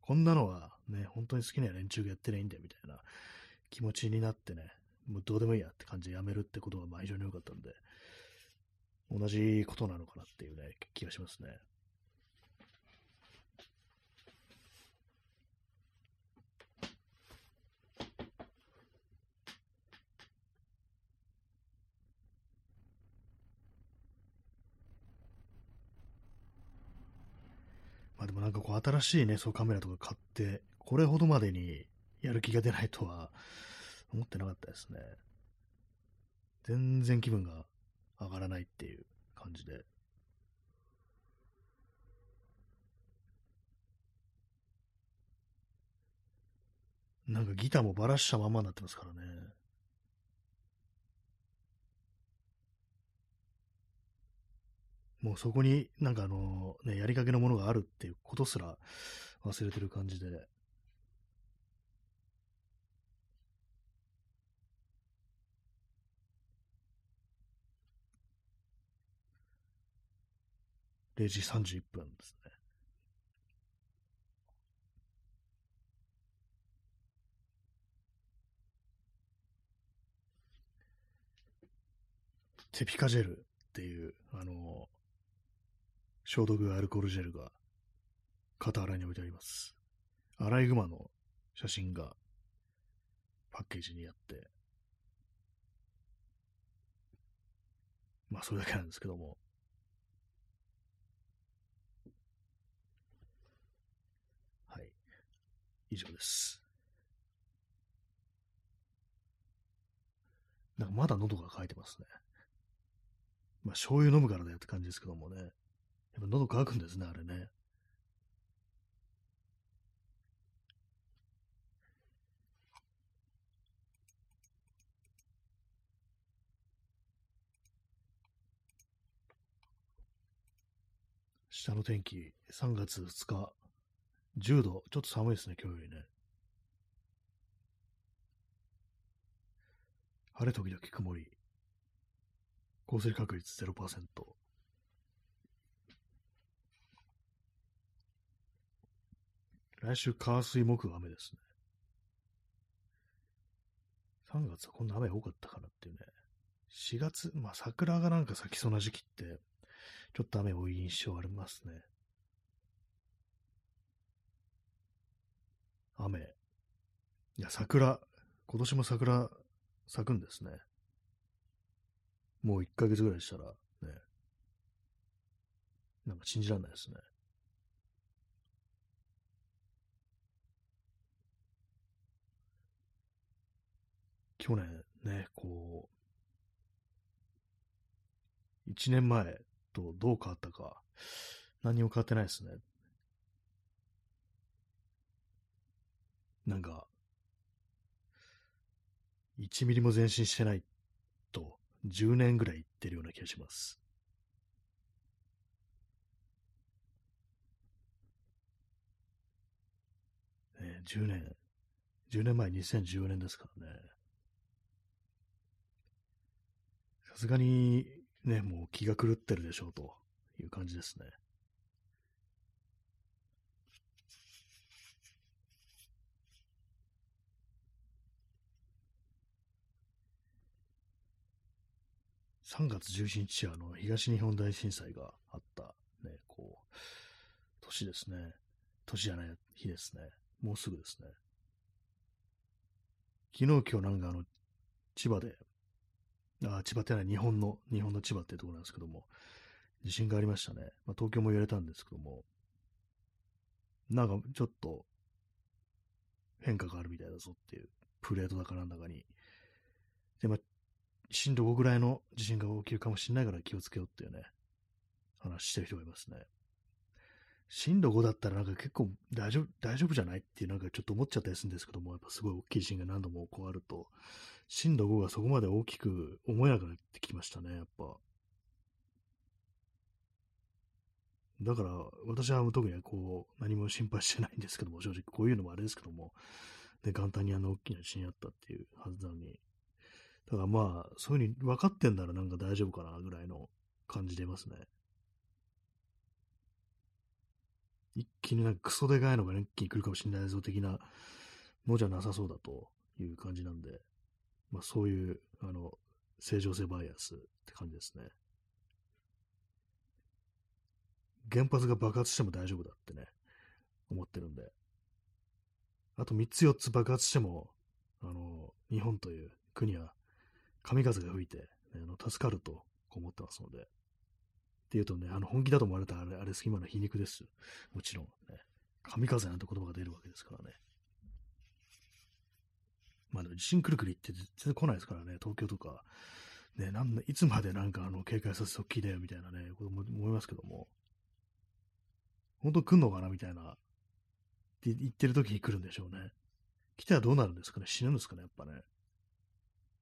こんなのはね、本当に好きな連中がやってないんだよみたいな気持ちになってね、もうどうでもいいやって感じでやめるってことがまあ非常に良かったんで、同じことなのかなっていうね、気がしますね。まあでもなんかこう新しいね、そうカメラとか買って、これほどまでにやる気が出ないとは思ってなかったですね。全然気分が上がらないっていう感じで。なんかギターもバラしたままになってますからね。もうそこになんかあの、ね、やりかけのものがあるっていうことすら忘れてる感じで、0時31分ですね。テピカジェルっていう、あの、消毒アルコールジェルが傍らに置いてあります。アライグマの写真がパッケージにあって、まあそれだけなんですけども、はい。以上です。なんかまだ喉が渇いてますね。まあ醤油飲むからだよって感じですけどもね。やっぱ喉乾くんですね、あれね。下の天気、3月2日、10度、ちょっと寒いですね、今日よりね。晴れ時々曇り、降水確率0%。来週、火水木が雨ですね。3月はこんな雨多かったかなっていうね。4月、まあ桜がなんか咲きそうな時期って、ちょっと雨多い印象ありますね。雨。いや、桜、今年も桜咲くんですね。もう1ヶ月ぐらいしたら、ね。なんか信じられないですね。去年ね、こう、1年前とどう変わったか、何も変わってないですね。なんか、1ミリも前進してないと、10年ぐらい言ってるような気がします。ね、10年、10年前2014年ですからね。さすがにね、もう気が狂ってるでしょうという感じですね。3月11日あの東日本大震災があった、ね、こう、年ですね。年じゃない日ですね。もうすぐですね。昨日今日なんかあの、千葉で、あ千葉ってない日本の、日本の千葉っていうところなんですけども、地震がありましたね。まあ、東京も揺れたんですけども、なんかちょっと変化があるみたいだぞっていう、プレートだかなんだかに。で、まあ、震度5ぐらいの地震が起きるかもしれないから気をつけようっていうね、話してる人がいますね。震度5だったらなんか結構大丈夫、大丈夫じゃないっていうなんかちょっと思っちゃったりするんですけども、やっぱすごい大きい地震が何度もこうあると、震度5がそこまで大きく思えなくなってきましたね、やっぱ。だから、私は特にこう、何も心配してないんですけども、正直こういうのもあれですけども、で、簡単にあの大きな地震あったっていうはずなのに、だからまあ、そういうふうに分かってんならなんか大丈夫かなぐらいの感じでいますね。一気になんかクソでかいのが一気に来るかもしれないぞ的なのじゃなさそうだという感じなんで、まあそういう、あの、正常性バイアスって感じですね。原発が爆発しても大丈夫だってね、思ってるんで。あと3つ4つ爆発しても、あの、日本という国は神風が吹いて、ね、あの助かると思ってますので。っていうとね、あの本気だと思われたらあれ、あれ今の皮肉です。もちろん、ね。神風なんて言葉が出るわけですからね。まあでも地震くるくるって全然来ないですからね、東京とか。ね、なんいつまでなんかあの警戒させときだよみたいなね、ことも思いますけども。本当来んのかなみたいな。って言ってる時に来るんでしょうね。来たらどうなるんですかね死ぬんですかねやっぱね。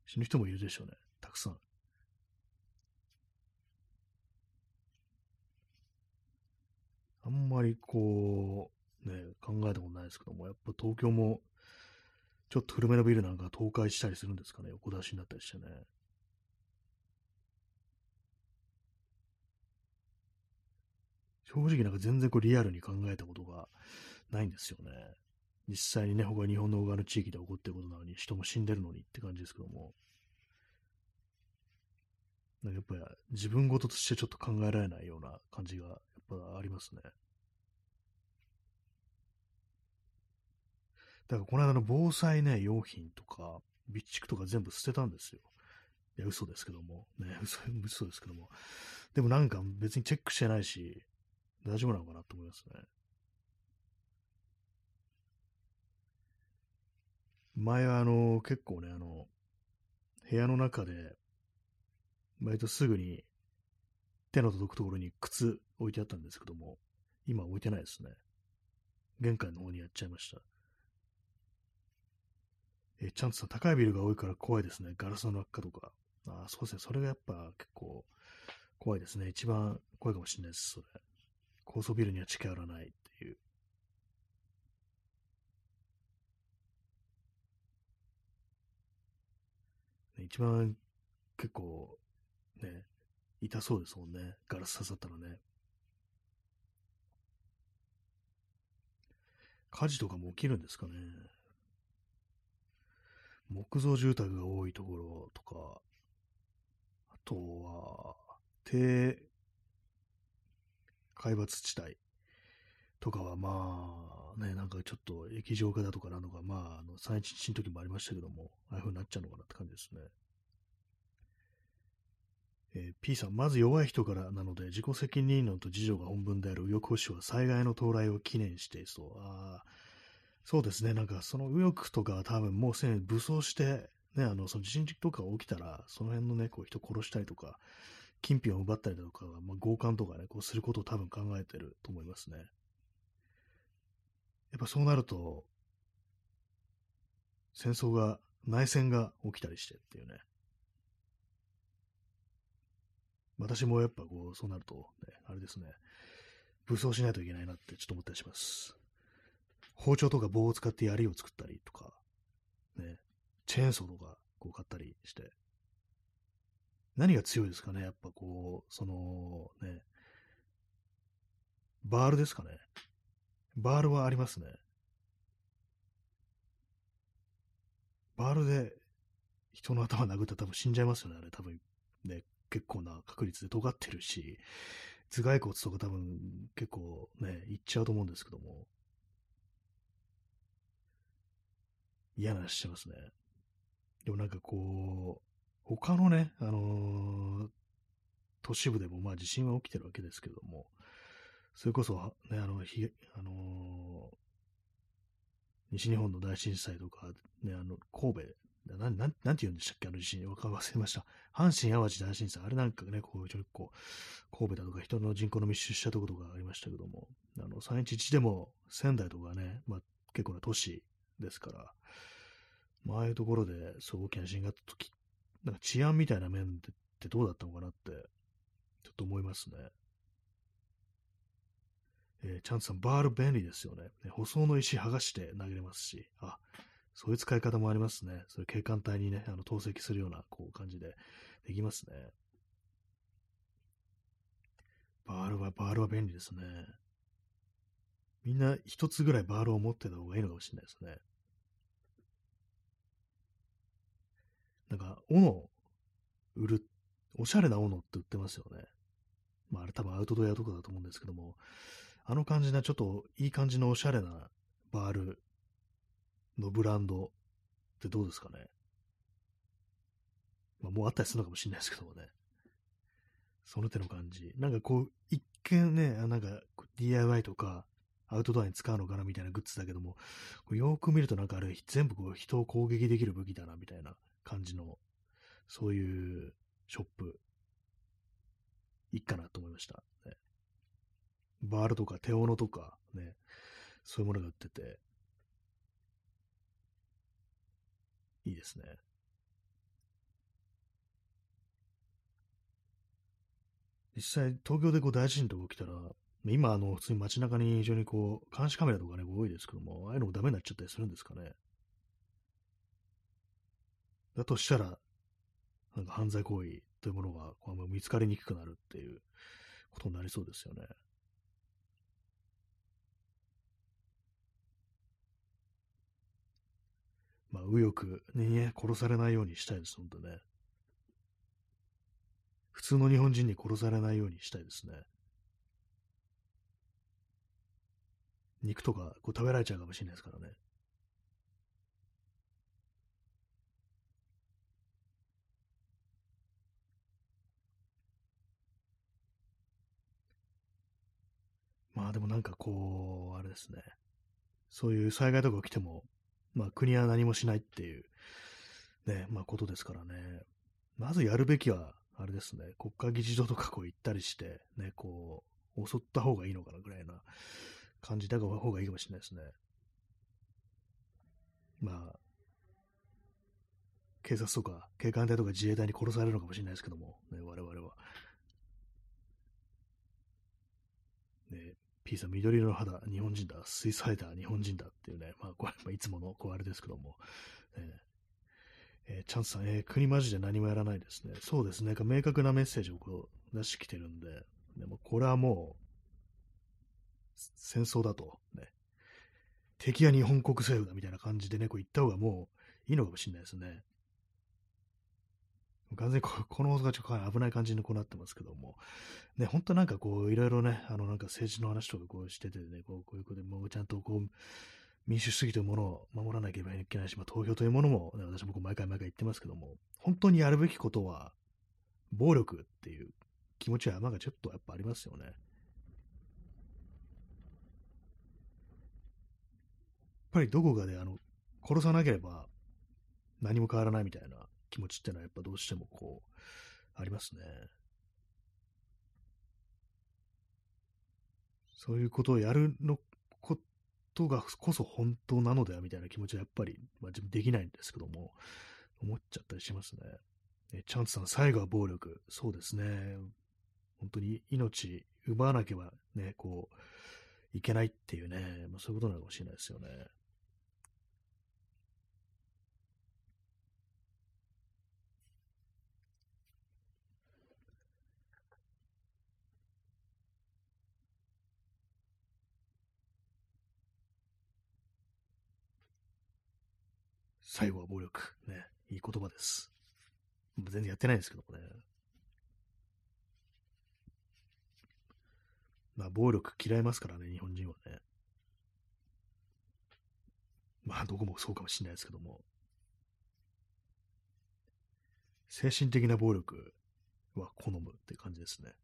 死ぬ人もいるでしょうね。たくさん。あんまりこう、ね、考えたことないですけども、やっぱ東京も、ちょっと古めのビルなんか倒壊したりするんですかね、横出しになったりしてね。正直なんか全然こうリアルに考えたことがないんですよね。実際にね、他日本の他の地域で起こってることなのに、人も死んでるのにって感じですけども。なんかやっぱり自分事としてちょっと考えられないような感じがやっぱありますね。だからこの間の防災ね、用品とか、備蓄とか全部捨てたんですよ。いや、嘘ですけども。ね、嘘、嘘ですけども。でもなんか別にチェックしてないし、大丈夫なのかなと思いますね。前はあの、結構ね、あの、部屋の中で、割とすぐに手の届くところに靴置いてあったんですけども、今置いてないですね。玄関の方にやっちゃいました。え、ちゃんとさ、高いビルが多いから怖いですね。ガラスの落下とか。ああ、そうですね。それがやっぱ結構怖いですね。一番怖いかもしれないです、それ。高層ビルには近寄らないっていう。一番結構ね、痛そうですもんね。ガラス刺さったらね。火事とかも起きるんですかね。木造住宅が多いところとか、あとは、低海抜地帯とかはまあね、なんかちょっと液状化だとかなのが、まあ、あの311の時もありましたけども、ああいう風になっちゃうのかなって感じですね。えー、P さん、まず弱い人からなので、自己責任論と自助が本文である右翼保守は災害の到来を記念してそう。あそうですね、なんかその右翼とか多分もうすでに武装して、ね、あの、その地震とか起きたら、その辺のね、こう人殺したりとか、金品を奪ったりだとか、まあ、強姦とかね、こうすることを多分考えてると思いますね。やっぱそうなると、戦争が、内戦が起きたりしてっていうね。私もやっぱこう、そうなると、ね、あれですね、武装しないといけないなってちょっと思ったりします。包丁とか棒を使って槍を作ったりとか、ね、チェーンソーとかこう買ったりして、何が強いですかねやっぱこう、その、ね、バールですかね。バールはありますね。バールで人の頭殴ったら多分死んじゃいますよね、あれ。多分ね、結構な確率で尖ってるし、頭蓋骨とか多分結構ね、いっちゃうと思うんですけども。嫌な話してますね。でもなんかこう、他のね、あのー、都市部でもまあ地震は起きてるわけですけども、それこそ、ね、あの、ひあのー、西日本の大震災とか、ね、あの、神戸、ななん、なんて言うんでしたっけあの地震、わか忘れました。阪神・淡路大震災、あれなんかね、こう、ちょっと神戸だとか人の人口の密集したところがありましたけども、あの、311でも仙台とかね、まあ、結構な都市ですから、まあ、ああいうところで、そう大きな地震があった時なんか治安みたいな面ってどうだったのかなって、ちょっと思いますね。えー、チャンツさん、バール便利ですよね。舗装の石剥がして投げれますし、あ、そういう使い方もありますね。それ警官隊にね、あの投石するようなこう感じでできますね。バールは、バールは便利ですね。みんな一つぐらいバールを持ってた方がいいのかもしれないですね。なんか、斧売る、おしゃれな斧って売ってますよね。まあ、あれ多分アウトドアとかだと思うんですけども、あの感じな、ちょっといい感じのおしゃれなバールのブランドってどうですかね。まあ、もうあったりするのかもしれないですけどもね。その手の感じ。なんかこう、一見ね、なんか DIY とかアウトドアに使うのかなみたいなグッズだけども、よく見るとなんかあれ全部こう人を攻撃できる武器だなみたいな感じの、そういうショップ、いいかなと思いました。ね、バールとか手斧とかね、そういうものが売ってて、いいですね。実際、東京でこう大地震とか起きたら、今、あの、普通に街中に非常にこう、監視カメラとかね、多いですけども、ああいうのもダメになっちゃったりするんですかね。だとしたら、なんか犯罪行為というものがこう見つかりにくくなるっていうことになりそうですよね。まあ、右翼にね、殺されないようにしたいです、本当ね。普通の日本人に殺されないようにしたいですね。肉とかこう食べられちゃうかもしれないですからね。まあでもなんかこう、あれですね。そういう災害とか起きても、まあ国は何もしないっていう、ね、まあことですからね。まずやるべきは、あれですね、国家議事堂とかこう行ったりして、ね、こう、襲った方がいいのかなぐらいな感じた方がいいかもしれないですね。まあ、警察とか警官隊とか自衛隊に殺されるのかもしれないですけども、ね、我々は。ね、P さん、緑色の肌、日本人だ、スイスハイダー、日本人だっていうね、まあ、これ、まあ、いつもの、こう、あれですけども、ええー、チャンスさん、えー、国マジで何もやらないですね。そうですね、明確なメッセージをこう出してきてるんで、でもこれはもう、戦争だと、ね、敵は日本国政府だみたいな感じでね、こう言った方がもういいのかもしれないですね。完全にこ の放送がちょっと危ない感じにこうなってますけども、ね、本当なんかこう、いろいろね、あのなんか政治の話とかこうしててね、こうこういうことでもうちゃんとこう、民主主義というものを守らなければいけないし、まあ、投票というものも、ね、私も毎回毎回言ってますけども、本当にやるべきことは、暴力っていう気持ちは山がちょっとやっぱありますよね。やっぱりどこかであの殺さなければ何も変わらないみたいな気持ちってのはやっぱどうしてもこう、ありますね。そういうことをやるのことがこそ本当なのではみたいな気持ちはやっぱり、まあ、自分できないんですけども、思っちゃったりしますね。えチャンツさん、最後は暴力。そうですね。本当に命奪わなければね、こう、いけないっていうね、まあ、そういうことなのかもしれないですよね。最後は暴力。ね。いい言葉です。全然やってないですけどもね。まあ、暴力嫌いますからね、日本人はね。まあ、どこもそうかもしれないですけども。精神的な暴力は好むって感じですね。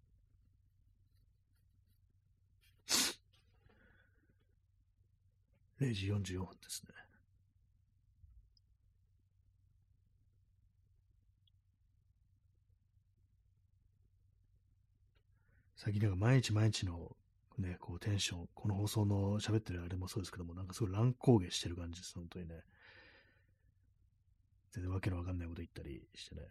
0時44分ですね。最近なんか毎日毎日のね、こうテンション、この放送の喋ってるあれもそうですけども、なんかすごい乱高下してる感じです、本当にね。全然わけのわかんないこと言ったりしてね。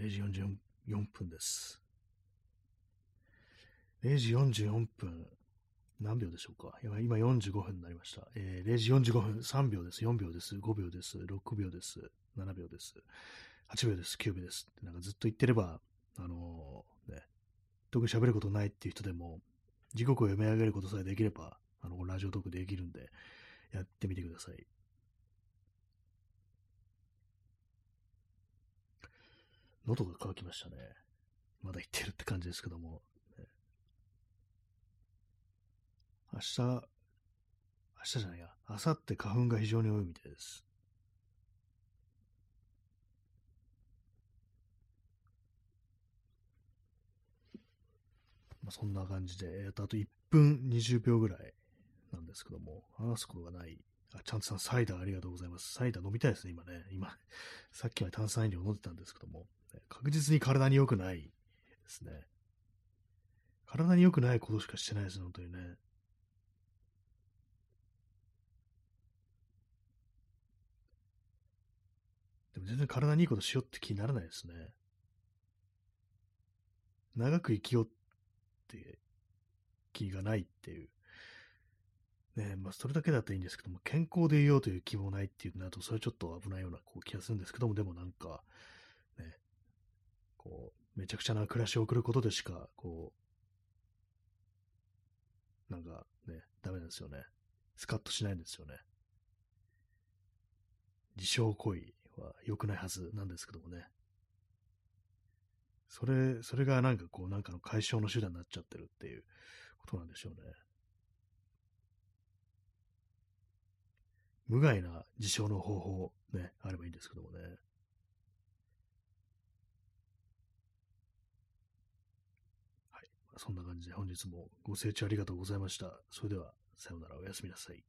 0時44分です。0時44分、何秒でしょうか？今45分になりました。えー、0時45分、3秒です、4秒です、5秒です、6秒です、7秒です、8秒です、9秒です。ってなんかずっと言ってれば、あのー、ね、特に喋ることないっていう人でも、時刻を読み上げることさえできれば、あの、ラジオトークできるんで、やってみてください。喉が渇きましたね。まだ言ってるって感じですけども。明日、明日じゃないや、明後日花粉が非常に多いみたいです。まあ、そんな感じで、えっと、あと1分20秒ぐらいなんですけども、話すことがないあ、ちゃんとさん、サイダーありがとうございます。サイダー飲みたいですね、今ね。今、さっきまで炭酸飲料飲んでたんですけども、確実に体に良くないですね。体に良くないことしかしてないです、本当にね。でも全然体にいいことしようって気にならないですね。長く生きようって気がないっていうね、まあ、それだけだったらいいんですけども、健康でいようという希望ないっていうなると、それちょっと危ないようなこう気がするんですけども、でもなんか、こう、めちゃくちゃな暮らしを送ることでしか、こう、なんかね、ダメなんですよね。スカッとしないんですよね。自傷行為は良くないはずなんですけどもね。それ、それがなんかこう、なんかの解消の手段になっちゃってるっていうことなんでしょうね。無害な自傷の方法ね、あればいいんですけどもね。はい。そんな感じで本日もご清聴ありがとうございました。それでは、さようなら、おやすみなさい。